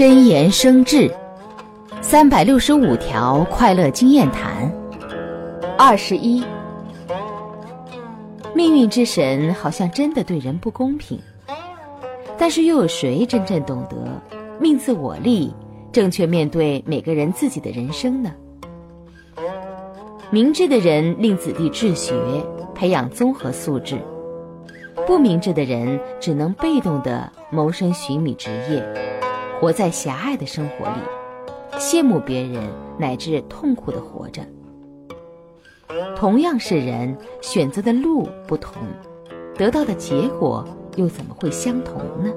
真言生智，三百六十五条快乐经验谈。二十一，命运之神好像真的对人不公平，但是又有谁真正懂得命自我立，正确面对每个人自己的人生呢？明智的人令子弟治学，培养综合素质；不明智的人只能被动的谋生寻觅职业，活在狭隘的生活里，羡慕别人乃至痛苦的活着。同样是人，选择的路不同，得到的结果又怎么会相同呢？